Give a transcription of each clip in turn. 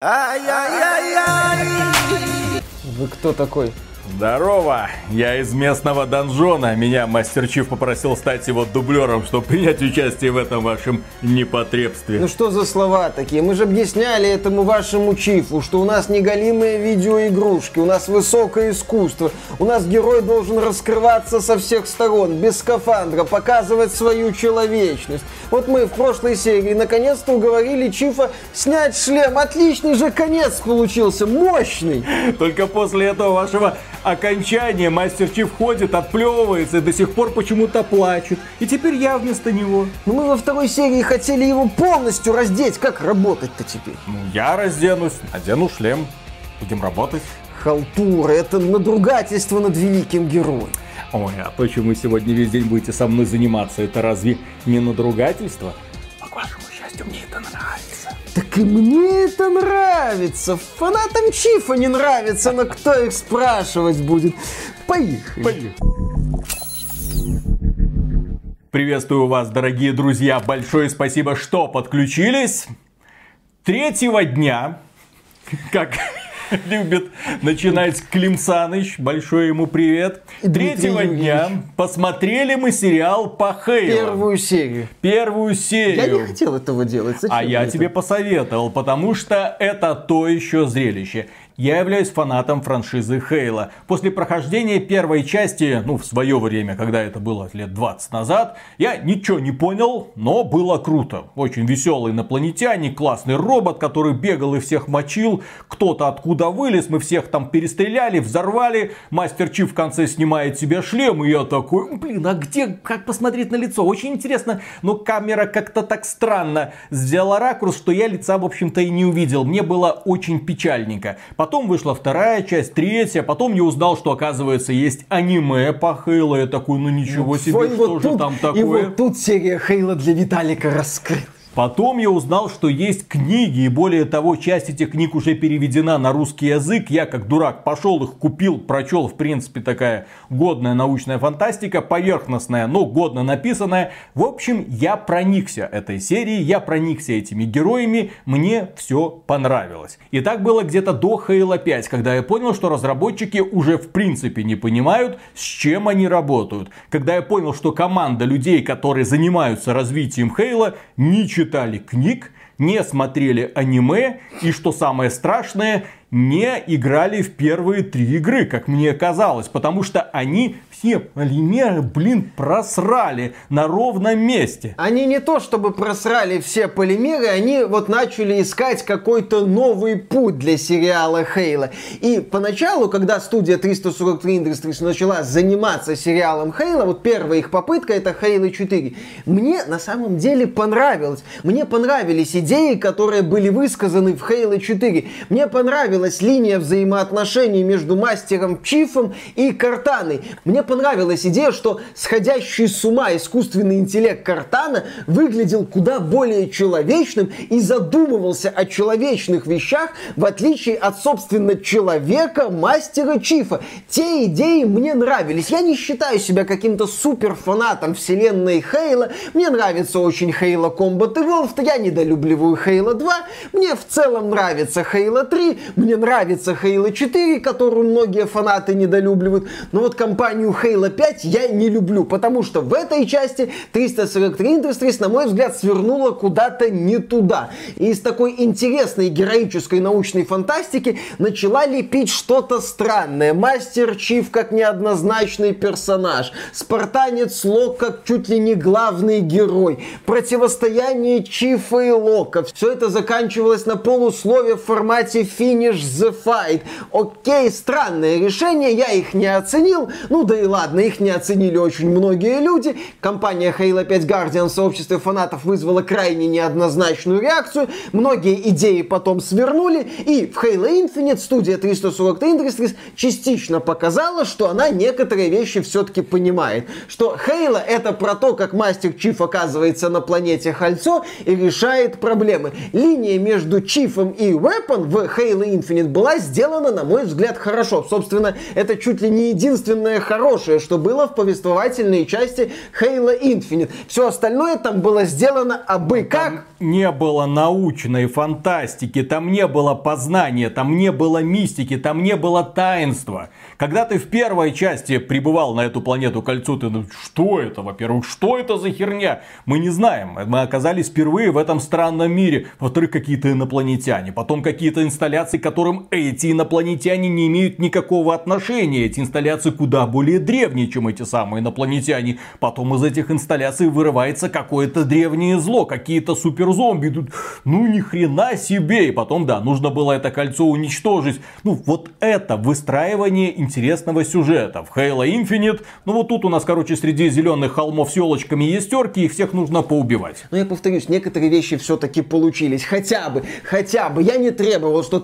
Ай-яй-яй-яй! Вы кто такой? Здорово! Я из местного донжона. Меня Мастер Чиф попросил стать его дублером, чтобы принять участие в этом вашем непотребстве. Ну что за слова такие? Мы же объясняли этому вашему Чифу, что у нас не голимые видеоигрушки, у нас высокое искусство. У нас герой должен раскрываться со всех сторон, без скафандра, показывать свою человечность. Вот мы в прошлой серии наконец-то уговорили Чифа снять шлем. Отличный же конец получился, мощный. Только после этого вашего окончания Мастер Чиф ходит, отплевывается и до сих пор почему-то плачет. И теперь я вместо него. Но мы во второй серии хотели его полностью раздеть. Как работать-то теперь? Ну, я разденусь, надену шлем. Будем работать. Халтура, это надругательство над великим героем. Ой, а то, чем вы сегодня весь день будете со мной заниматься, это разве не надругательство? А к вашему счастью, мне это нравится. Так и мне это нравится. Фанатам Чифа не нравится, но кто их спрашивать будет? Поехали. Поехали. Приветствую вас, дорогие друзья. Большое спасибо, что подключились. Третьего дня, как любит начинать Клим Саныч. Большой ему привет. Третьего дня посмотрели мы сериал по Хейлу. Первую серию. Первую серию. Я не хотел этого делать. Зачем А я мне тебе это? посоветовал, потому что это то еще зрелище. Я являюсь фанатом франшизы Хейла. После прохождения первой части, ну, в свое время, когда это было лет 20 назад, я ничего не понял, но было круто. Очень веселый инопланетяне, классный робот, который бегал и всех мочил. Кто-то откуда вылез, мы всех там перестреляли, взорвали. Мастер Чи в конце снимает себе шлем, и я такой, блин, а где, как посмотреть на лицо? Очень интересно, но камера как-то так странно сделала ракурс, что я лица, в общем-то, и не увидел. Мне было очень печальненько. Потом вышла вторая часть, третья, потом я узнал, что, оказывается, есть аниме по Хейлу. Я такой, ну ничего себе, Вот- что вот же тут- там И такое? вот тут серия Хейла для Виталика раскрылась. Потом я узнал, что есть книги, и более того, часть этих книг уже переведена на русский язык. Я, как дурак, пошел их купил, прочел, в принципе, такая годная научная фантастика, поверхностная, но годно написанная. В общем, я проникся этой серией, я проникся этими героями, мне все понравилось. И так было где-то до Halo 5, когда я понял, что разработчики уже в принципе не понимают, с чем они работают. Когда я понял, что команда людей, которые занимаются развитием Хейла, не читали книг, не смотрели аниме и, что самое страшное, не играли в первые три игры, как мне казалось, потому что они все полимеры, блин, просрали на ровном месте. Они не то чтобы просрали все полимеры, они вот начали искать какой-то новый путь для сериала Хейла. И поначалу, когда студия 343 Industries начала заниматься сериалом Хейла, вот первая их попытка это Хейла 4, мне на самом деле понравилось. Мне понравились идеи, которые были высказаны в Хейла 4. Мне понравилась линия взаимоотношений между мастером Чифом и Картаной. Мне понравилась идея, что сходящий с ума искусственный интеллект Картана выглядел куда более человечным и задумывался о человечных вещах, в отличие от, собственно, человека, мастера Чифа. Те идеи мне нравились. Я не считаю себя каким-то супер фанатом вселенной Хейла. Мне нравится очень Хейла Combat Evolved. Я недолюбливаю Хейла 2. Мне в целом нравится Хейла 3. Мне нравится Хейла 4, которую многие фанаты недолюбливают. Но вот компанию Хейла 5 я не люблю, потому что в этой части 343 Industries, на мой взгляд, свернула куда-то не туда. И из такой интересной героической научной фантастики начала лепить что-то странное. Мастер Чиф как неоднозначный персонаж. Спартанец Лок как чуть ли не главный герой. Противостояние Чифа и Лока. Все это заканчивалось на полуслове в формате Finish the Fight. Окей, странное решение, я их не оценил. Ну да и ладно, их не оценили очень многие люди. Компания Halo 5 Guardian в сообществе фанатов вызвала крайне неоднозначную реакцию. Многие идеи потом свернули. И в Halo Infinite студия 343 Industries частично показала, что она некоторые вещи все-таки понимает. Что Halo это про то, как Мастер Чиф оказывается на планете Хальцо и решает проблемы. Линия между Чифом и Weapon в Halo Infinite Infinite была сделана, на мой взгляд, хорошо. Собственно, это чуть ли не единственное хорошее, что было в повествовательной части Halo Infinite. Все остальное там было сделано абы как. не было научной фантастики, там не было познания, там не было мистики, там не было таинства. Когда ты в первой части прибывал на эту планету кольцо, ты ну, что это, во-первых, что это за херня? Мы не знаем. Мы оказались впервые в этом странном мире. Во-вторых, какие-то инопланетяне. Потом какие-то инсталляции, к которым эти инопланетяне не имеют никакого отношения. Эти инсталляции куда более древние, чем эти самые инопланетяне. Потом из этих инсталляций вырывается какое-то древнее зло, какие-то суперзомби. Ну ни хрена себе. И потом, да, нужно было это кольцо уничтожить. Ну вот это выстраивание интересного сюжета. В Halo Infinite, ну вот тут у нас, короче, среди зеленых холмов с елочками есть терки, их всех нужно поубивать. Но я повторюсь, некоторые вещи все-таки получились. Хотя бы, хотя бы. Я не требовал, что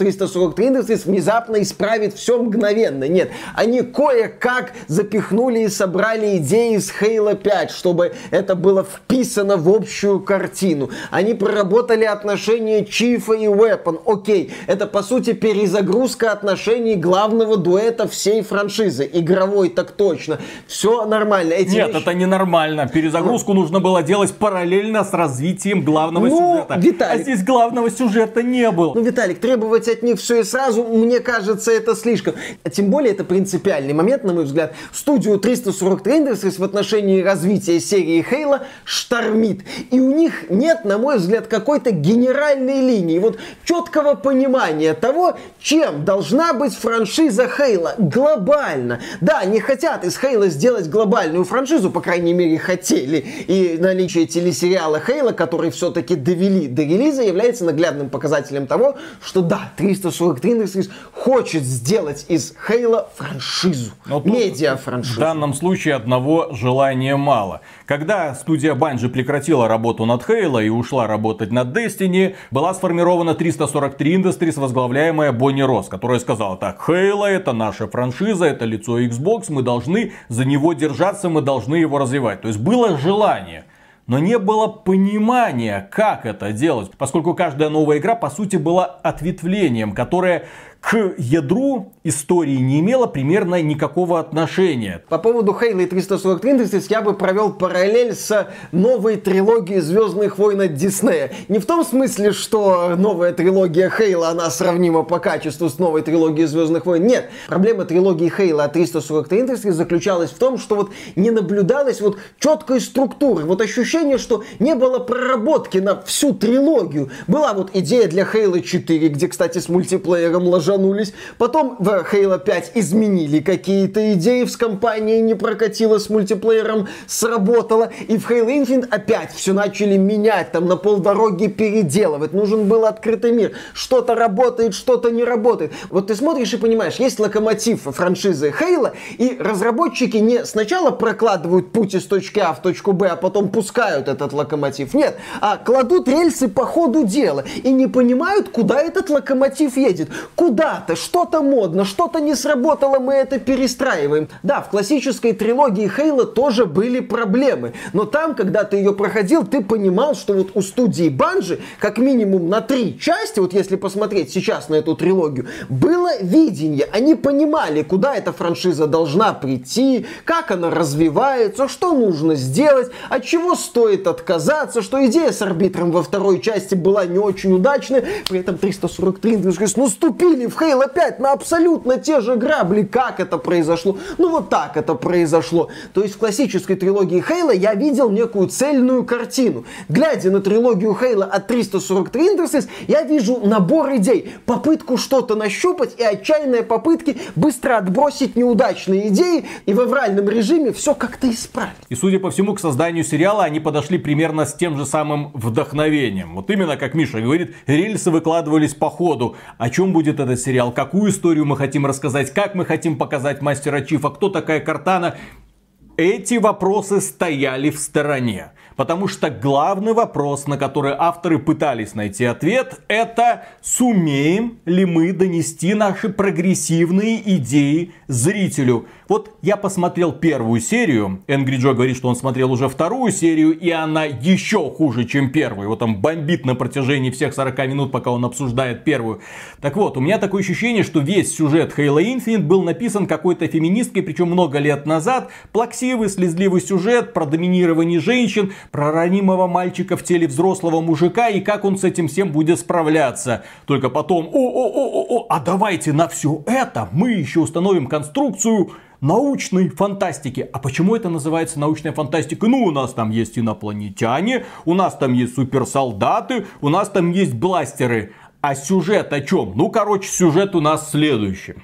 343 Industries внезапно исправит все мгновенно. Нет, они кое-как запихнули и собрали идеи из Halo 5, чтобы это было вписано в общую картину. Они проработали отношения Чифа и Weapon. Окей, это по сути перезагрузка отношений главного дуэта всей франшизы. Игровой так точно. Все нормально. Эти Нет, вещи... это ненормально. Перезагрузку ну, нужно было делать параллельно с развитием главного ну, сюжета. Виталик, а здесь главного сюжета не было. Ну, Виталик, требовать от них все и сразу, мне кажется, это слишком. Тем более, это принципиальный момент, на мой взгляд. Студию 343 Industries в отношении развития серии Halo штормит. И у них нет, на мой взгляд, какой-то генеральной линии. Вот четкого понимания того, чем должна быть франшиза Halo глобально. Да, они хотят из Хейла сделать глобальную франшизу, по крайней мере, хотели. И наличие телесериала Хейла, который все-таки довели до релиза, является наглядным показателем того, что да, 343 Industries хочет сделать из Хейла франшизу. Медиа-франшизу. В данном случае одного желания мало. Когда студия Bungie прекратила работу над Halo и ушла работать над Destiny, была сформирована 343 Industries, возглавляемая Бонни Росс, которая сказала так, Halo это наша франшиза, это лицо Xbox, мы должны за него держаться, мы должны его развивать. То есть было желание. Но не было понимания, как это делать, поскольку каждая новая игра, по сути, была ответвлением, которое к ядру истории не имела примерно никакого отношения. По поводу Хейла и 343 Industries я бы провел параллель с новой трилогией Звездных войн от Диснея. Не в том смысле, что новая трилогия Хейла, она сравнима по качеству с новой трилогией Звездных войн. Нет. Проблема трилогии Хейла от 343 Industries заключалась в том, что вот не наблюдалось вот четкой структуры. Вот ощущение, что не было проработки на всю трилогию. Была вот идея для Хейла 4, где, кстати, с мультиплеером ложа ложанулись. Потом в Halo 5 изменили какие-то идеи, в компании не прокатило с мультиплеером, сработало. И в Halo Infinite опять все начали менять, там на полдороги переделывать. Нужен был открытый мир. Что-то работает, что-то не работает. Вот ты смотришь и понимаешь, есть локомотив франшизы Halo, и разработчики не сначала прокладывают путь из точки А в точку Б, а потом пускают этот локомотив. Нет, а кладут рельсы по ходу дела и не понимают, куда этот локомотив едет. Куда куда-то, что-то модно, что-то не сработало, мы это перестраиваем. Да, в классической трилогии Хейла тоже были проблемы, но там, когда ты ее проходил, ты понимал, что вот у студии Банжи, как минимум на три части, вот если посмотреть сейчас на эту трилогию, было видение. Они понимали, куда эта франшиза должна прийти, как она развивается, что нужно сделать, от чего стоит отказаться, что идея с арбитром во второй части была не очень удачной, при этом 343 наступили в в Halo 5 на абсолютно те же грабли. Как это произошло? Ну вот так это произошло. То есть в классической трилогии Halo я видел некую цельную картину. Глядя на трилогию Halo от 343 Industries, я вижу набор идей, попытку что-то нащупать и отчаянные попытки быстро отбросить неудачные идеи и в авральном режиме все как-то исправить. И судя по всему, к созданию сериала они подошли примерно с тем же самым вдохновением. Вот именно, как Миша говорит, рельсы выкладывались по ходу. О чем будет этот сериал, какую историю мы хотим рассказать, как мы хотим показать мастера Чифа, кто такая Картана. Эти вопросы стояли в стороне. Потому что главный вопрос, на который авторы пытались найти ответ, это сумеем ли мы донести наши прогрессивные идеи зрителю. Вот я посмотрел первую серию, Энгри Джо говорит, что он смотрел уже вторую серию, и она еще хуже, чем первую. Вот там бомбит на протяжении всех 40 минут, пока он обсуждает первую. Так вот, у меня такое ощущение, что весь сюжет Halo Infinite был написан какой-то феминисткой, причем много лет назад. Плаксивый, слезливый сюжет про доминирование женщин, про ранимого мальчика в теле взрослого мужика и как он с этим всем будет справляться. Только потом, о-о-о-о, а давайте на все это мы еще установим конструкцию научной фантастики. А почему это называется научная фантастика? Ну, у нас там есть инопланетяне, у нас там есть суперсолдаты, у нас там есть бластеры. А сюжет о чем? Ну, короче, сюжет у нас следующий.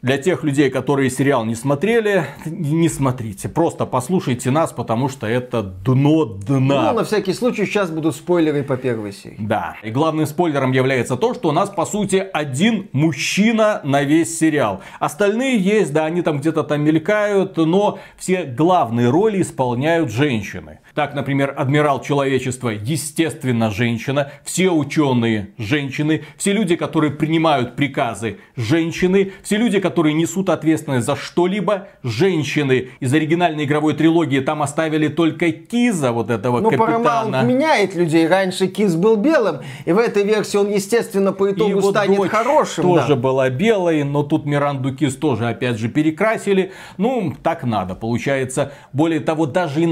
Для тех людей, которые сериал не смотрели, не смотрите. Просто послушайте нас, потому что это дно дна. Ну, на всякий случай, сейчас будут спойлеры по первой серии. Да. И главным спойлером является то, что у нас, по сути, один мужчина на весь сериал. Остальные есть, да, они там где-то там мелькают, но все главные роли исполняют женщины. Так, например, адмирал человечества, естественно, женщина. Все ученые – женщины. Все люди, которые принимают приказы – женщины. Все люди, которые несут ответственность за что-либо – женщины. Из оригинальной игровой трилогии там оставили только Киза, вот этого Но капитана. Paramount меняет людей. Раньше Киз был белым, и в этой версии он, естественно, по итогу И вот станет хорошим. тоже да. была белой, но тут Миранду Кис тоже опять же перекрасили. Ну, так надо, получается. Более того, даже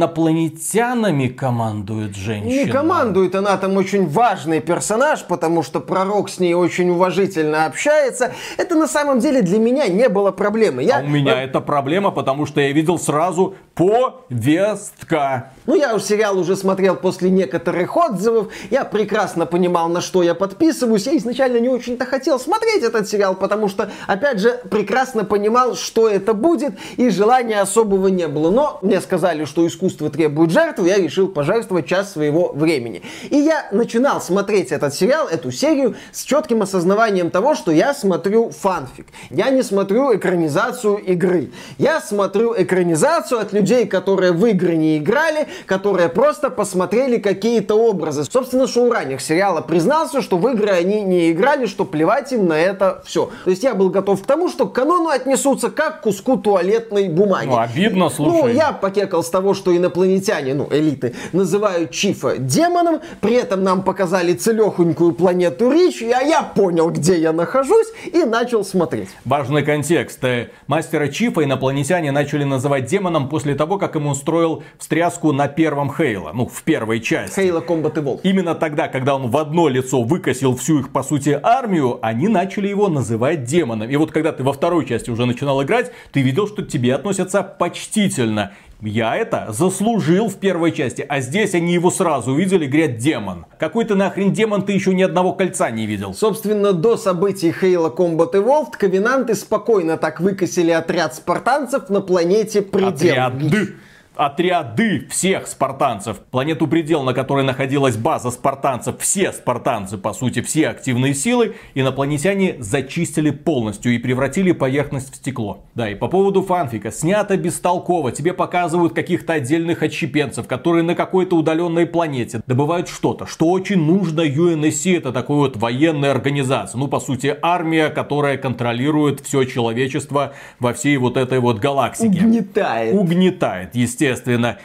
инопланетянами командует женщина. Не командует, она там очень важный персонаж, потому что пророк с ней очень уважительно общается. Это на самом деле для меня не было проблемы. Я... А у меня это проблема, потому что я видел сразу повестка. Ну, я уж сериал уже смотрел после некоторых отзывов. Я прекрасно понимал, на что я подписываюсь. Я изначально не очень-то хотел смотреть этот сериал, потому что, опять же, прекрасно понимал, что это будет, и желания особого не было. Но мне сказали, что искусство требует жертвы, я решил пожертвовать час своего времени. И я начинал смотреть этот сериал, эту серию, с четким осознаванием того, что я смотрю фанфик. Я не смотрю экранизацию игры. Я смотрю экранизацию от людей, которые в игры не играли, которые просто посмотрели какие-то образы. Собственно, шоураннер сериала признался, что в игры они не играли, что плевать им на это все. То есть я был готов к тому, что к канону отнесутся как к куску туалетной бумаги. Ну, обидно, слушай. Ну, я покекал с того, что инопланетяне, ну, элиты, называют Чифа демоном, при этом нам показали целехонькую планету Рич, а я понял, где я нахожусь, и начал смотреть. Важный контекст. Э, Мастера Чифа инопланетяне начали называть демоном после того, как ему устроил встряску на первом Хейла, ну, в первой части. Хейла Combat Evolved. Именно тогда, когда он в одно лицо выкосил всю их, по сути, армию, они начали его называть демоном. И вот когда ты во второй части уже начинал играть, ты видел, что к тебе относятся почтительно. Я это заслужил в первой части, а здесь они его сразу увидели, говорят, демон. Какой ты нахрен демон, ты еще ни одного кольца не видел. Собственно, до событий Halo Combat Evolved ковенанты спокойно так выкосили отряд спартанцев на планете Предел. Отряды отряды всех спартанцев. Планету Предел, на которой находилась база спартанцев, все спартанцы, по сути, все активные силы, инопланетяне зачистили полностью и превратили поверхность в стекло. Да, и по поводу фанфика. Снято бестолково. Тебе показывают каких-то отдельных отщепенцев, которые на какой-то удаленной планете добывают что-то, что очень нужно UNSC. Это такой вот военная организация. Ну, по сути, армия, которая контролирует все человечество во всей вот этой вот галактике. Угнетает. Угнетает, естественно.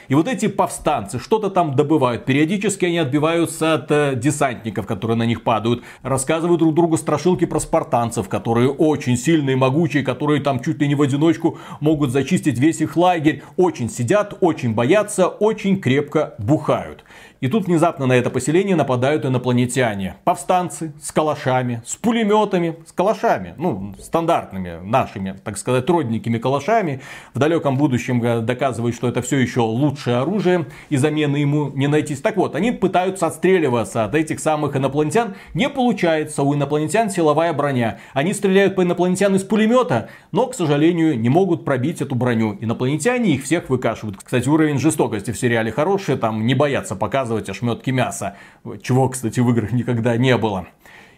И вот эти повстанцы что-то там добывают. Периодически они отбиваются от э, десантников, которые на них падают. Рассказывают друг другу страшилки про спартанцев, которые очень сильные, могучие, которые там чуть ли не в одиночку могут зачистить весь их лагерь. Очень сидят, очень боятся, очень крепко бухают. И тут внезапно на это поселение нападают инопланетяне. Повстанцы с калашами, с пулеметами, с калашами. Ну, стандартными нашими, так сказать, родненькими калашами. В далеком будущем доказывают, что это все еще лучшее оружие и замены ему не найтись. Так вот, они пытаются отстреливаться от этих самых инопланетян. Не получается, у инопланетян силовая броня. Они стреляют по инопланетян из пулемета, но, к сожалению, не могут пробить эту броню. Инопланетяне их всех выкашивают. Кстати, уровень жестокости в сериале хороший, там не боятся показывать ошметки мяса. Чего, кстати, в играх никогда не было.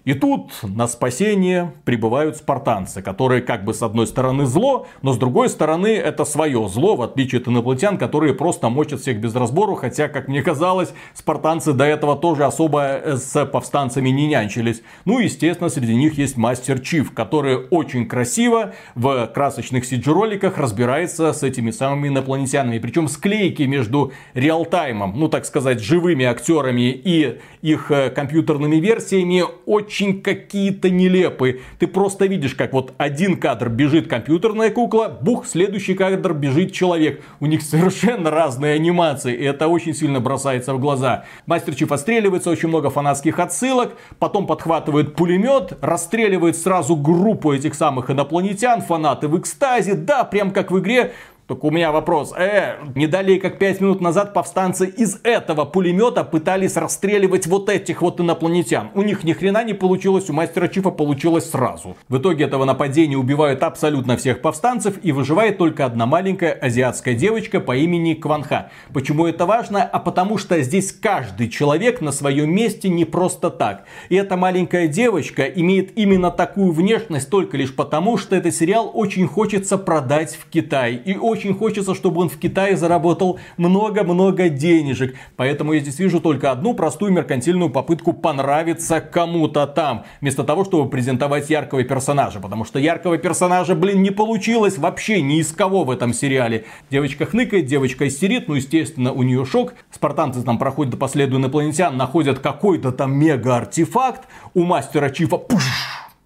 И тут на спасение прибывают спартанцы, которые как бы с одной стороны зло, но с другой стороны это свое зло, в отличие от инопланетян, которые просто мочат всех без разбору, хотя, как мне казалось, спартанцы до этого тоже особо э, с повстанцами не нянчились. Ну, естественно, среди них есть мастер Чиф, который очень красиво в красочных сиджи-роликах разбирается с этими самыми инопланетянами. Причем склейки между реалтаймом, ну так сказать, живыми актерами и их э, компьютерными версиями очень какие-то нелепые. Ты просто видишь, как вот один кадр бежит компьютерная кукла, бух, следующий кадр бежит человек. У них совершенно разные анимации, и это очень сильно бросается в глаза. Мастер Чиф отстреливается, очень много фанатских отсылок, потом подхватывает пулемет, расстреливает сразу группу этих самых инопланетян, фанаты в экстазе, да, прям как в игре, только у меня вопрос. Э, не далее как 5 минут назад повстанцы из этого пулемета пытались расстреливать вот этих вот инопланетян. У них ни хрена не получилось, у мастера Чифа получилось сразу. В итоге этого нападения убивают абсолютно всех повстанцев и выживает только одна маленькая азиатская девочка по имени Кванха. Почему это важно? А потому что здесь каждый человек на своем месте не просто так. И эта маленькая девочка имеет именно такую внешность только лишь потому, что этот сериал очень хочется продать в Китай. И очень хочется, чтобы он в Китае заработал много-много денежек. Поэтому я здесь вижу только одну простую меркантильную попытку понравиться кому-то там. Вместо того, чтобы презентовать яркого персонажа. Потому что яркого персонажа, блин, не получилось вообще ни из кого в этом сериале. Девочка хныкает, девочка истерит, ну, естественно, у нее шок. Спартанцы там проходят до последуя инопланетян, находят какой-то там мега-артефакт. У мастера Чифа пуш,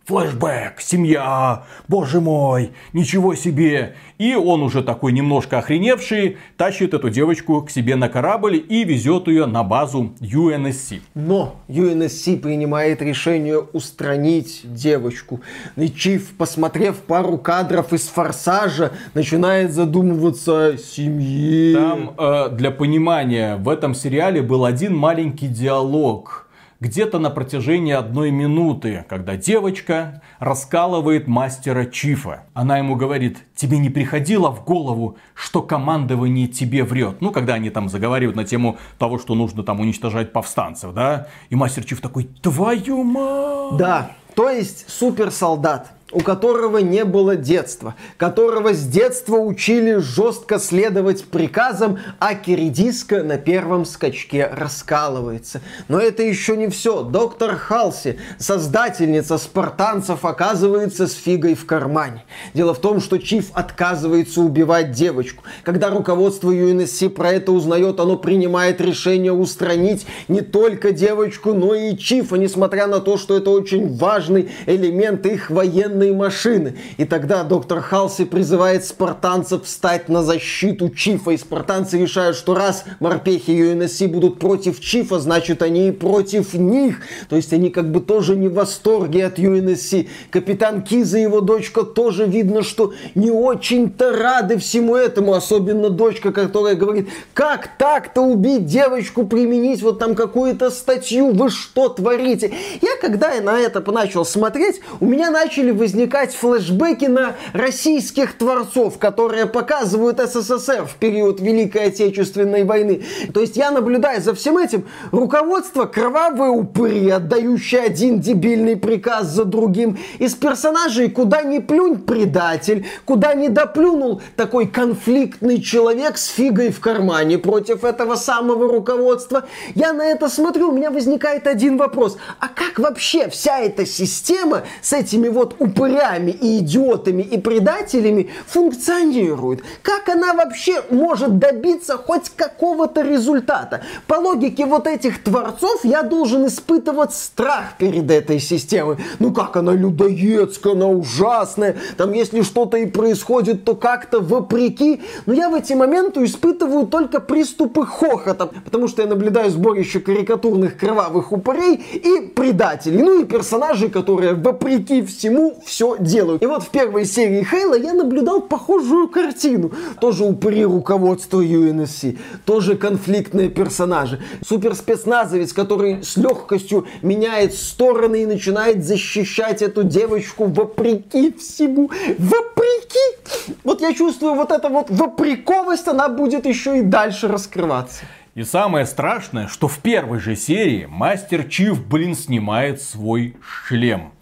флешбэк, семья, боже мой, ничего себе. И он уже такой немножко охреневший, тащит эту девочку к себе на корабль и везет ее на базу UNSC. Но UNSC принимает решение устранить девочку. И Чиф, посмотрев пару кадров из «Форсажа», начинает задумываться о семье. Там, э, для понимания, в этом сериале был один маленький диалог – где-то на протяжении одной минуты, когда девочка раскалывает мастера Чифа. Она ему говорит, тебе не приходило в голову, что командование тебе врет? Ну, когда они там заговаривают на тему того, что нужно там уничтожать повстанцев, да? И мастер Чиф такой, твою мать! Да, то есть суперсолдат у которого не было детства, которого с детства учили жестко следовать приказам, а Киридиска на первом скачке раскалывается. Но это еще не все. Доктор Халси, создательница спартанцев, оказывается с фигой в кармане. Дело в том, что Чиф отказывается убивать девочку. Когда руководство UNSC про это узнает, оно принимает решение устранить не только девочку, но и Чифа, несмотря на то, что это очень важный элемент их военной военные машины. И тогда доктор Халси призывает спартанцев встать на защиту Чифа. И спартанцы решают, что раз морпехи UNSC будут против Чифа, значит они и против них. То есть они как бы тоже не в восторге от UNSC. Капитан Киза и его дочка тоже видно, что не очень-то рады всему этому. Особенно дочка, которая говорит, как так-то убить девочку, применить вот там какую-то статью, вы что творите? Я когда я на это начал смотреть, у меня начали возникать возникать флешбеки на российских творцов, которые показывают СССР в период Великой Отечественной войны. То есть я наблюдаю за всем этим. Руководство кровавые упыри, отдающие один дебильный приказ за другим. Из персонажей куда ни плюнь предатель, куда не доплюнул такой конфликтный человек с фигой в кармане против этого самого руководства. Я на это смотрю, у меня возникает один вопрос. А как вообще вся эта система с этими вот упырями упырями и идиотами и предателями функционирует? Как она вообще может добиться хоть какого-то результата? По логике вот этих творцов я должен испытывать страх перед этой системой. Ну как она людоедская, она ужасная. Там если что-то и происходит, то как-то вопреки. Но я в эти моменты испытываю только приступы хохота, потому что я наблюдаю сборище карикатурных кровавых упырей и предателей. Ну и персонажей, которые вопреки всему все делают. И вот в первой серии Хейла я наблюдал похожую картину. Тоже упыри руководства UNSC, тоже конфликтные персонажи. Суперспецназовец, который с легкостью меняет стороны и начинает защищать эту девочку вопреки всему. Вопреки! Вот я чувствую вот эта вот вопрековость, она будет еще и дальше раскрываться. И самое страшное, что в первой же серии Мастер Чиф, блин, снимает свой шлем.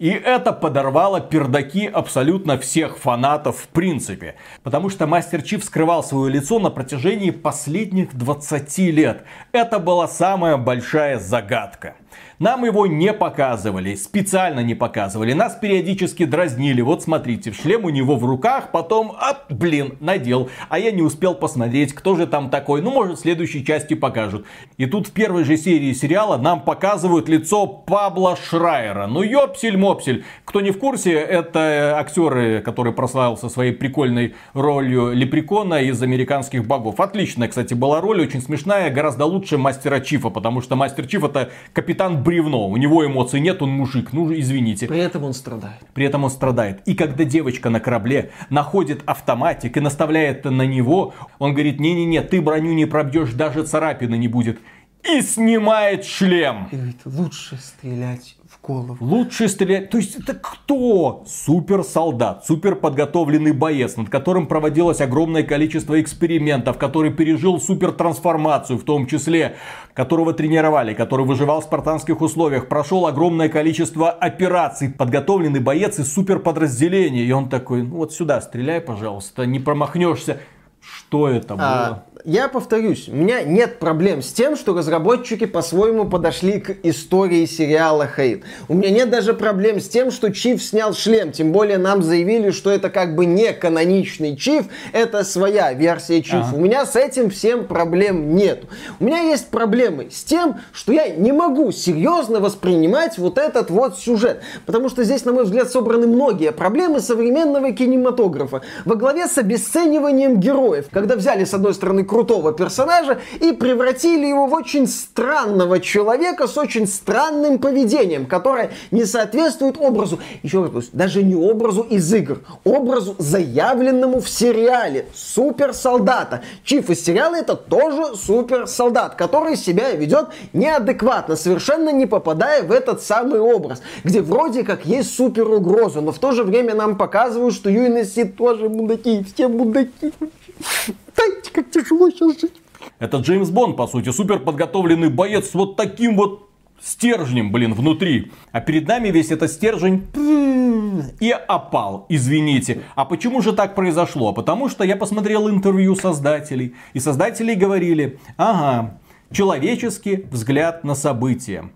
И это подорвало пердаки абсолютно всех фанатов в принципе. Потому что Мастер Чиф скрывал свое лицо на протяжении последних 20 лет. Это была самая большая загадка. Нам его не показывали, специально не показывали. Нас периодически дразнили. Вот смотрите, шлем у него в руках, потом, а, блин, надел. А я не успел посмотреть, кто же там такой. Ну, может, в следующей части покажут. И тут в первой же серии сериала нам показывают лицо Пабла Шрайера. Ну, ёпсель-мопсель. Кто не в курсе, это актеры, который прославился своей прикольной ролью Лепрекона из американских богов. Отличная, кстати, была роль, очень смешная, гораздо лучше Мастера Чифа, потому что Мастер Чиф это капитан бревно. У него эмоций нет, он мужик. Ну, извините. При этом он страдает. При этом он страдает. И когда девочка на корабле находит автоматик и наставляет на него, он говорит, не-не-не, ты броню не пробьешь, даже царапины не будет. И снимает шлем. И говорит, лучше стрелять голову. Лучше стрелять. То есть это кто? Суперсолдат, супер подготовленный боец, над которым проводилось огромное количество экспериментов, который пережил супер трансформацию, в том числе, которого тренировали, который выживал в спартанских условиях, прошел огромное количество операций, подготовленный боец из супер подразделения. И он такой, ну вот сюда стреляй, пожалуйста, не промахнешься. Что это а, было? А, я повторюсь, у меня нет проблем с тем, что разработчики по-своему подошли к истории сериала Хейт. У меня нет даже проблем с тем, что Чиф снял шлем. Тем более нам заявили, что это как бы не каноничный Чиф, это своя версия Чифа. Ага. У меня с этим всем проблем нет. У меня есть проблемы с тем, что я не могу серьезно воспринимать вот этот вот сюжет. Потому что здесь, на мой взгляд, собраны многие проблемы современного кинематографа. Во главе с обесцениванием героев. Когда взяли, с одной стороны, крутого персонажа и превратили его в очень странного человека с очень странным поведением, которое не соответствует образу, еще раз даже не образу из игр, образу заявленному в сериале суперсолдата. Чиф из сериала это тоже суперсолдат, который себя ведет неадекватно, совершенно не попадая в этот самый образ, где вроде как есть супер угроза, но в то же время нам показывают, что Юниси тоже мудаки, все мудаки. Знаете, как тяжело сейчас жить. Это Джеймс Бонд, по сути, супер подготовленный боец с вот таким вот стержнем, блин, внутри. А перед нами весь этот стержень и опал, извините. А почему же так произошло? Потому что я посмотрел интервью создателей. И создатели говорили, ага, человеческий взгляд на события.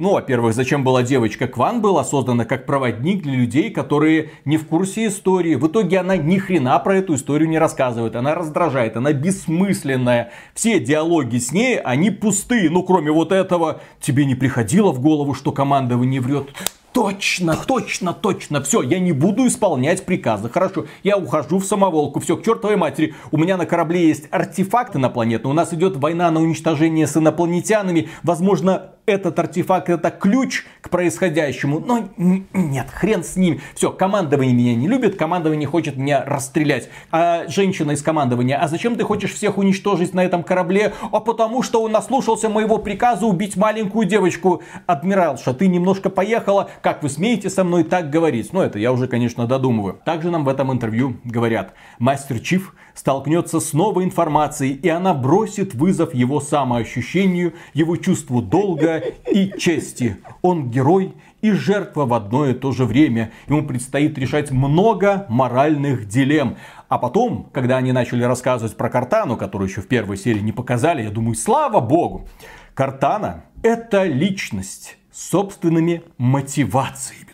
Ну, во-первых, зачем была девочка Кван была создана как проводник для людей, которые не в курсе истории. В итоге она ни хрена про эту историю не рассказывает. Она раздражает, она бессмысленная. Все диалоги с ней, они пустые. Ну, кроме вот этого, тебе не приходило в голову, что командование врет? Точно, точно, точно. Все, я не буду исполнять приказы. Хорошо, я ухожу в самоволку. Все, к чертовой матери. У меня на корабле есть артефакты инопланетные. У нас идет война на уничтожение с инопланетянами. Возможно, этот артефакт это ключ к происходящему. Но нет, хрен с ним. Все, командование меня не любит, командование хочет меня расстрелять. А женщина из командования, а зачем ты хочешь всех уничтожить на этом корабле? А потому что он наслушался моего приказа убить маленькую девочку. Адмиралша, ты немножко поехала, как вы смеете со мной так говорить? Ну это я уже, конечно, додумываю. Также нам в этом интервью говорят, мастер Чиф столкнется с новой информацией, и она бросит вызов его самоощущению, его чувству долга и чести. Он герой и жертва в одно и то же время. Ему предстоит решать много моральных дилемм. А потом, когда они начали рассказывать про Картану, которую еще в первой серии не показали, я думаю, слава богу, Картана это личность собственными мотивациями.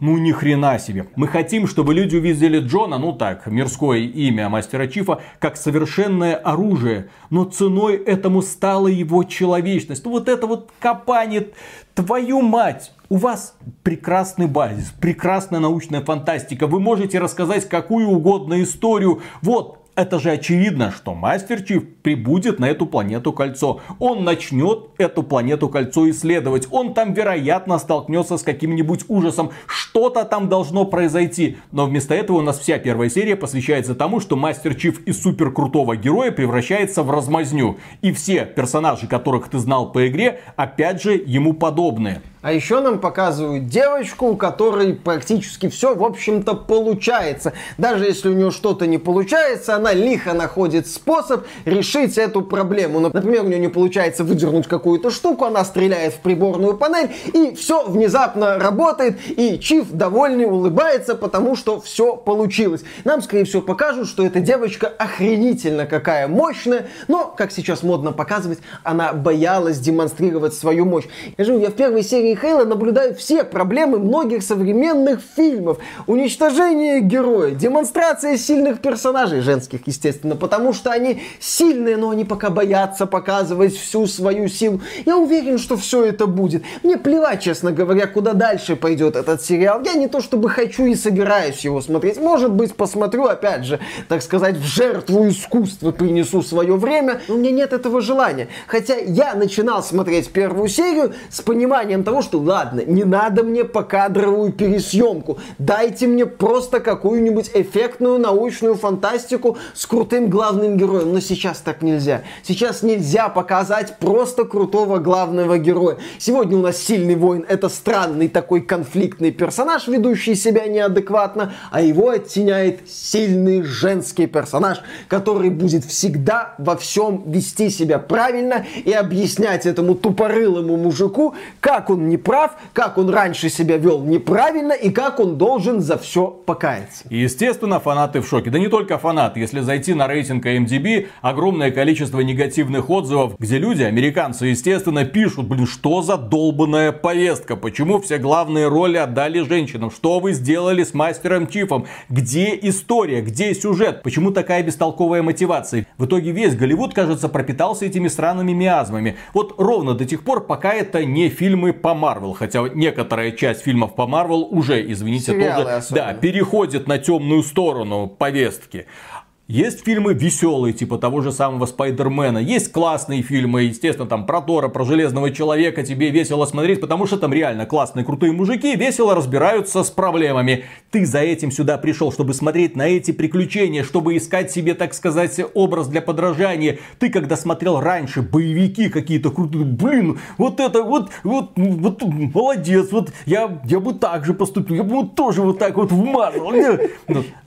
Ну ни хрена себе. Мы хотим, чтобы люди увидели Джона, ну так, мирское имя мастера Чифа, как совершенное оружие. Но ценой этому стала его человечность. Ну вот это вот копание, твою мать. У вас прекрасный базис, прекрасная научная фантастика. Вы можете рассказать какую угодно историю. Вот, это же очевидно, что Мастер Чиф прибудет на эту планету Кольцо. Он начнет эту планету Кольцо исследовать. Он там, вероятно, столкнется с каким-нибудь ужасом. Что-то там должно произойти. Но вместо этого у нас вся первая серия посвящается тому, что Мастер Чиф из супер крутого героя превращается в размазню. И все персонажи, которых ты знал по игре, опять же, ему подобные. А еще нам показывают девочку, у которой практически все, в общем-то, получается. Даже если у нее что-то не получается, она лихо находит способ решить эту проблему. Например, у нее не получается выдернуть какую-то штуку, она стреляет в приборную панель, и все внезапно работает, и Чиф довольный улыбается, потому что все получилось. Нам, скорее всего, покажут, что эта девочка охренительно какая мощная, но, как сейчас модно показывать, она боялась демонстрировать свою мощь. Я же я в первой серии серии Хейла наблюдают все проблемы многих современных фильмов. Уничтожение героя, демонстрация сильных персонажей, женских, естественно, потому что они сильные, но они пока боятся показывать всю свою силу. Я уверен, что все это будет. Мне плевать, честно говоря, куда дальше пойдет этот сериал. Я не то чтобы хочу и собираюсь его смотреть. Может быть, посмотрю, опять же, так сказать, в жертву искусства принесу свое время, но у меня нет этого желания. Хотя я начинал смотреть первую серию с пониманием того, того, что ладно, не надо мне покадровую пересъемку, дайте мне просто какую-нибудь эффектную научную фантастику с крутым главным героем. Но сейчас так нельзя. Сейчас нельзя показать просто крутого главного героя. Сегодня у нас сильный воин это странный такой конфликтный персонаж, ведущий себя неадекватно, а его оттеняет сильный женский персонаж, который будет всегда во всем вести себя правильно и объяснять этому тупорылому мужику, как он не прав, как он раньше себя вел неправильно и как он должен за все покаяться. Естественно, фанаты в шоке. Да не только фанаты. Если зайти на рейтинг IMDb, огромное количество негативных отзывов, где люди, американцы, естественно, пишут, блин, что за долбанная повестка? Почему все главные роли отдали женщинам? Что вы сделали с мастером Чифом? Где история? Где сюжет? Почему такая бестолковая мотивация? В итоге весь Голливуд, кажется, пропитался этими странными миазмами. Вот ровно до тех пор, пока это не фильмы по Марвел, хотя некоторая часть фильмов по Марвел уже, извините, Сериалы тоже да, переходит на темную сторону повестки. Есть фильмы веселые, типа того же самого Спайдермена. Есть классные фильмы, естественно, там про Тора, про Железного Человека. Тебе весело смотреть, потому что там реально классные, крутые мужики весело разбираются с проблемами. Ты за этим сюда пришел, чтобы смотреть на эти приключения, чтобы искать себе, так сказать, образ для подражания. Ты, когда смотрел раньше боевики какие-то крутые, блин, вот это вот, вот, вот, молодец, вот я, я бы так же поступил, я бы вот тоже вот так вот вмазал.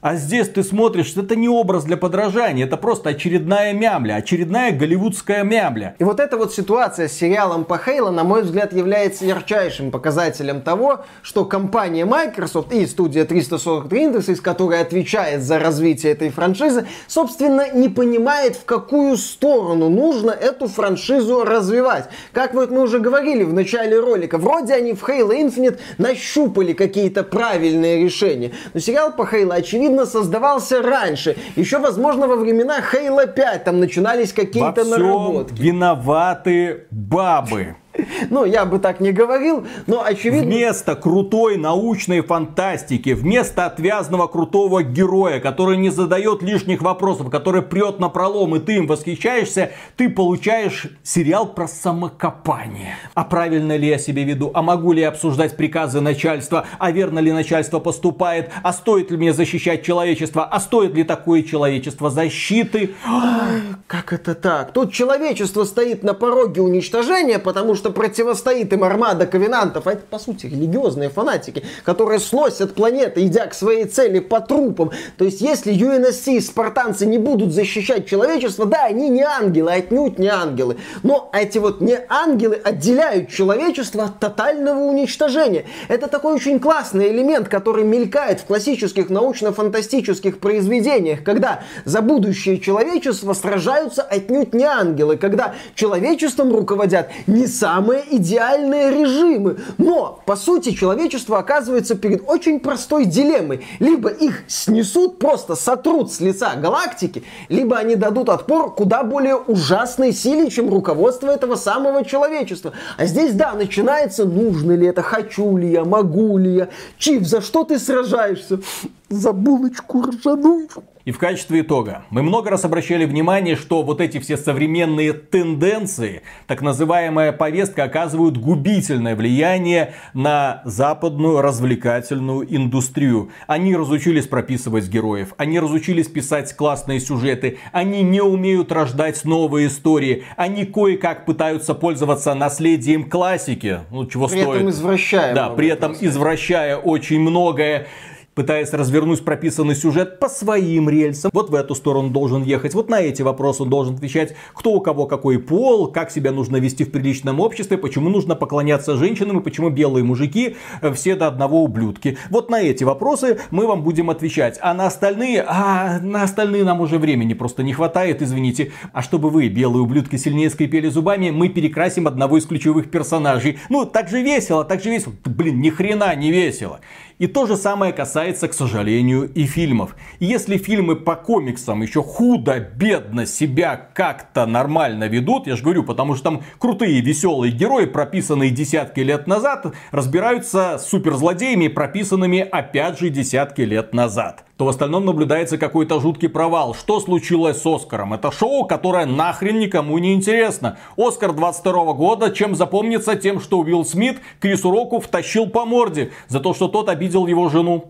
А здесь ты смотришь, это не образ для подражания. Это просто очередная мямля, очередная голливудская мямля. И вот эта вот ситуация с сериалом по Хейла, на мой взгляд, является ярчайшим показателем того, что компания Microsoft и студия 343 Industries, которая отвечает за развитие этой франшизы, собственно, не понимает, в какую сторону нужно эту франшизу развивать. Как вот мы уже говорили в начале ролика, вроде они в Halo Infinite нащупали какие-то правильные решения, но сериал по Halo, очевидно, создавался раньше, еще возможно, во времена Halo 5 там начинались какие-то наработки. виноваты бабы. Ну, я бы так не говорил, но очевидно... Вместо крутой научной фантастики, вместо отвязного крутого героя, который не задает лишних вопросов, который прет на пролом, и ты им восхищаешься, ты получаешь сериал про самокопание. А правильно ли я себя веду? А могу ли я обсуждать приказы начальства? А верно ли начальство поступает? А стоит ли мне защищать человечество? А стоит ли такое человечество защиты? Ой, как это так? Тут человечество стоит на пороге уничтожения, потому что противостоит им армада ковенантов, а это, по сути, религиозные фанатики, которые сносят планеты, идя к своей цели по трупам. То есть, если UNSC и спартанцы не будут защищать человечество, да, они не ангелы, отнюдь не ангелы. Но эти вот не ангелы отделяют человечество от тотального уничтожения. Это такой очень классный элемент, который мелькает в классических научно-фантастических произведениях, когда за будущее человечества сражаются отнюдь не ангелы, когда человечеством руководят не сами самые идеальные режимы. Но, по сути, человечество оказывается перед очень простой дилеммой. Либо их снесут, просто сотрут с лица галактики, либо они дадут отпор куда более ужасной силе, чем руководство этого самого человечества. А здесь, да, начинается, нужно ли это, хочу ли я, могу ли я. Чиф, за что ты сражаешься? За булочку ржаную. И в качестве итога, мы много раз обращали внимание, что вот эти все современные тенденции, так называемая повестка, оказывают губительное влияние на западную развлекательную индустрию. Они разучились прописывать героев, они разучились писать классные сюжеты, они не умеют рождать новые истории, они кое-как пытаются пользоваться наследием классики, ну чего при стоит. Этом извращая да, при этом извращая очень многое пытаясь развернуть прописанный сюжет по своим рельсам. Вот в эту сторону должен ехать, вот на эти вопросы должен отвечать, кто у кого какой пол, как себя нужно вести в приличном обществе, почему нужно поклоняться женщинам и почему белые мужики э, все до одного ублюдки. Вот на эти вопросы мы вам будем отвечать. А на остальные, а на остальные нам уже времени просто не хватает, извините. А чтобы вы, белые ублюдки, сильнее скрипели зубами, мы перекрасим одного из ключевых персонажей. Ну, так же весело, так же весело. Блин, ни хрена не весело. И то же самое касается, к сожалению, и фильмов. если фильмы по комиксам еще худо-бедно себя как-то нормально ведут, я же говорю, потому что там крутые веселые герои, прописанные десятки лет назад, разбираются с суперзлодеями, прописанными опять же десятки лет назад то в остальном наблюдается какой-то жуткий провал. Что случилось с Оскаром? Это шоу, которое нахрен никому не интересно. Оскар 22 года чем запомнится? Тем, что Уилл Смит Крису Року втащил по морде за то, что тот обидел его жену.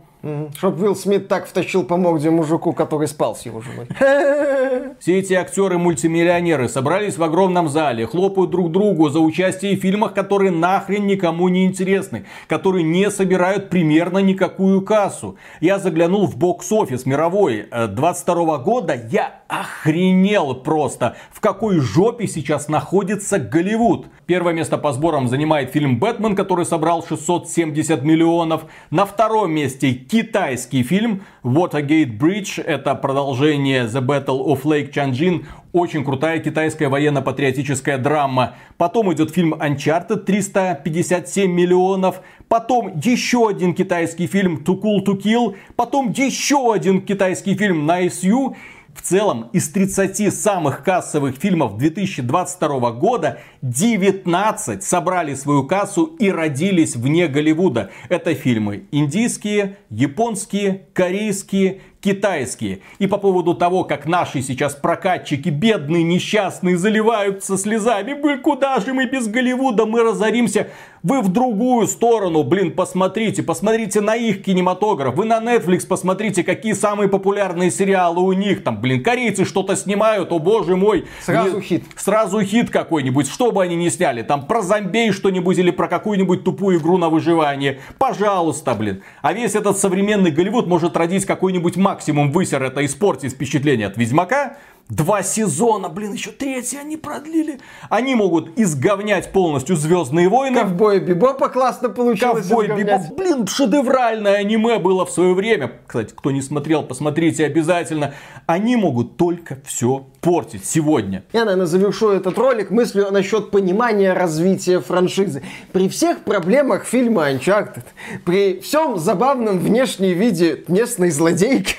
Чтоб Уилл Смит так втащил по морде мужику, который спал с его женой. Все эти актеры-мультимиллионеры собрались в огромном зале, хлопают друг другу за участие в фильмах, которые нахрен никому не интересны, которые не собирают примерно никакую кассу. Я заглянул в бокс-офис мировой 22 э, года, я охренел просто, в какой жопе сейчас находится Голливуд. Первое место по сборам занимает фильм «Бэтмен», который собрал 670 миллионов. На втором месте китайский фильм Watergate Bridge. Это продолжение The Battle of Lake Changjin. Очень крутая китайская военно-патриотическая драма. Потом идет фильм Uncharted 357 миллионов. Потом еще один китайский фильм Too Cool to Kill. Потом еще один китайский фильм Nice You. В целом, из 30 самых кассовых фильмов 2022 года 19 собрали свою кассу и родились вне Голливуда. Это фильмы индийские, японские, корейские, китайские. И по поводу того, как наши сейчас прокатчики, бедные, несчастные, заливаются слезами. Куда же мы без Голливуда, мы разоримся. Вы в другую сторону, блин, посмотрите, посмотрите на их кинематограф. Вы на Netflix посмотрите, какие самые популярные сериалы у них. Там, блин, корейцы что-то снимают, о боже мой. Сразу не... хит. Сразу хит какой-нибудь, что бы они ни сняли. Там про зомбей что-нибудь или про какую-нибудь тупую игру на выживание. Пожалуйста, блин. А весь этот современный Голливуд может родить какой-нибудь максимум высер это испортить впечатление от Ведьмака, Два сезона, блин, еще третий они продлили. Они могут изговнять полностью Звездные войны. Ковбой Бибопа классно получилось Ковбой Бибоп, блин, шедевральное аниме было в свое время. Кстати, кто не смотрел, посмотрите обязательно. Они могут только все портить сегодня. Я, наверное, завершу этот ролик мыслью насчет понимания развития франшизы. При всех проблемах фильма Uncharted, при всем забавном внешнем виде местной злодейки,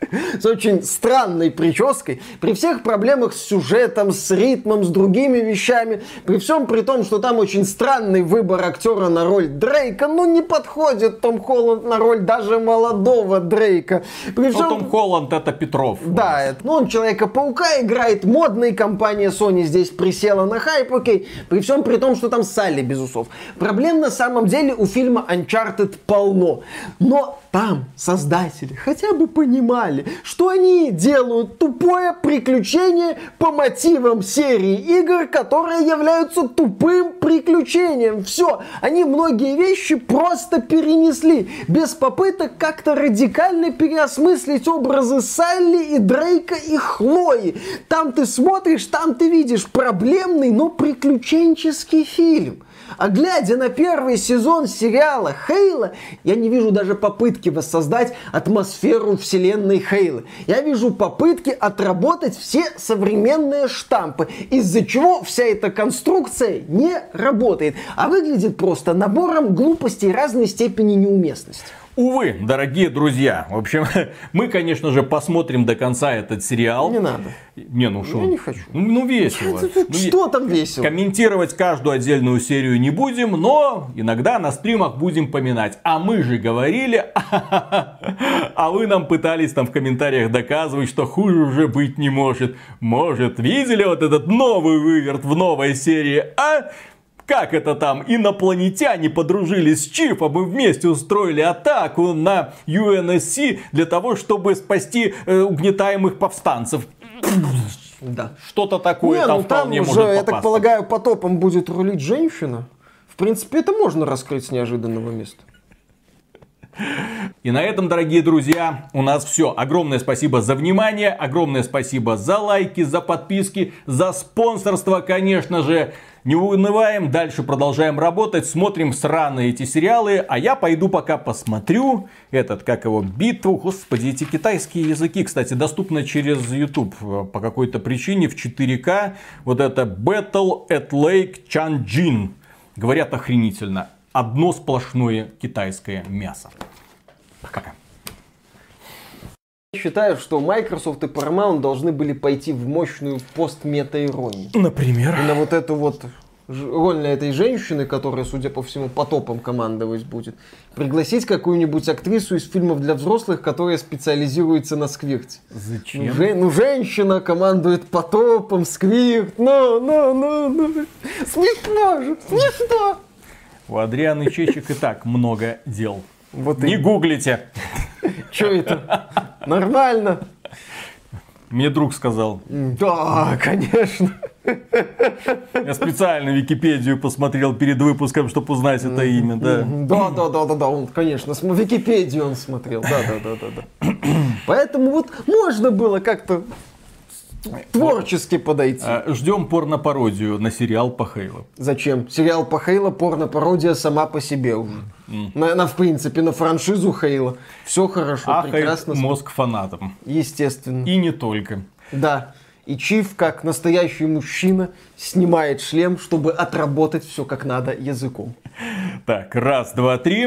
с очень странной прической, при всех проблемах с сюжетом, с ритмом, с другими вещами, при всем при том, что там очень странный выбор актера на роль Дрейка, ну не подходит Том Холланд на роль даже молодого Дрейка. При всем... Ну, Том Холланд это Петров. Да, это, ну он Человека-паука играет, модная компания Sony здесь присела на хайп, окей, при всем при том, что там Салли без усов. Проблем на самом деле у фильма Uncharted полно, но там создатели хотя бы понимали, что они делают тупое приключение по мотивам серии игр, которые являются тупым приключением. Все, они многие вещи просто перенесли, без попыток как-то радикально переосмыслить образы Салли и Дрейка и Хлои. Там ты смотришь, там ты видишь проблемный, но приключенческий фильм. А глядя на первый сезон сериала Хейла, я не вижу даже попытки воссоздать атмосферу вселенной Хейла. Я вижу попытки отработать все современные штампы, из-за чего вся эта конструкция не работает, а выглядит просто набором глупостей разной степени неуместности. Увы, дорогие друзья, в общем, мы, конечно же, посмотрим до конца этот сериал. Не надо. Не, ну что? Я не хочу. Ну, ну, весело. Ну, Что там весело? Комментировать каждую отдельную серию не будем, но иногда на стримах будем поминать. А мы же говорили, а вы нам пытались там в комментариях доказывать, что хуже уже быть не может. Может, видели вот этот новый выверт в новой серии, а? Как это там? Инопланетяне подружились с Чифом и вместе устроили атаку на UNSC для того, чтобы спасти э, угнетаемых повстанцев. Да. Что-то такое Не, там ну там вполне уже, может я так попасться. полагаю, потопом будет рулить женщина. В принципе, это можно раскрыть с неожиданного места. И на этом, дорогие друзья, у нас все. Огромное спасибо за внимание, огромное спасибо за лайки, за подписки, за спонсорство, конечно же. Не унываем, дальше продолжаем работать, смотрим сраные эти сериалы, а я пойду пока посмотрю этот, как его, битву, господи, эти китайские языки, кстати, доступны через YouTube э, по какой-то причине в 4К, вот это Battle at Lake Changjin, говорят охренительно, одно сплошное китайское мясо. Пока. Я считаю, что Microsoft и Paramount должны были пойти в мощную пост-мета-иронию. Например? И на вот эту вот роль на этой женщины, которая, судя по всему, потопом командовать будет, пригласить какую-нибудь актрису из фильмов для взрослых, которая специализируется на сквирте. Зачем? Ну, же- ну, женщина командует потопом, сквирт, ну, ну, ну, ну. Смешно же, смешно. У Адрианы Чечек и так много дел. Вот Не и гуглите. что это? Нормально. Мне друг сказал. Да, конечно. Я специально Википедию посмотрел перед выпуском, чтобы узнать это имя. Да. Да, да, да, да, да, он, конечно, Википедию он смотрел, да, да, да, да, да. Поэтому вот можно было как-то творчески подойти. А, Ждем порно-пародию на сериал по Хейлу. Зачем? Сериал по Хейла порно-пародия сама по себе уже. На, на, в принципе, на франшизу Хейла. Все хорошо, Ахает прекрасно. мозг фанатам. Естественно. И не только. Да. И Чиф, как настоящий мужчина, снимает шлем, чтобы отработать все как надо языком. Так, раз, два, три.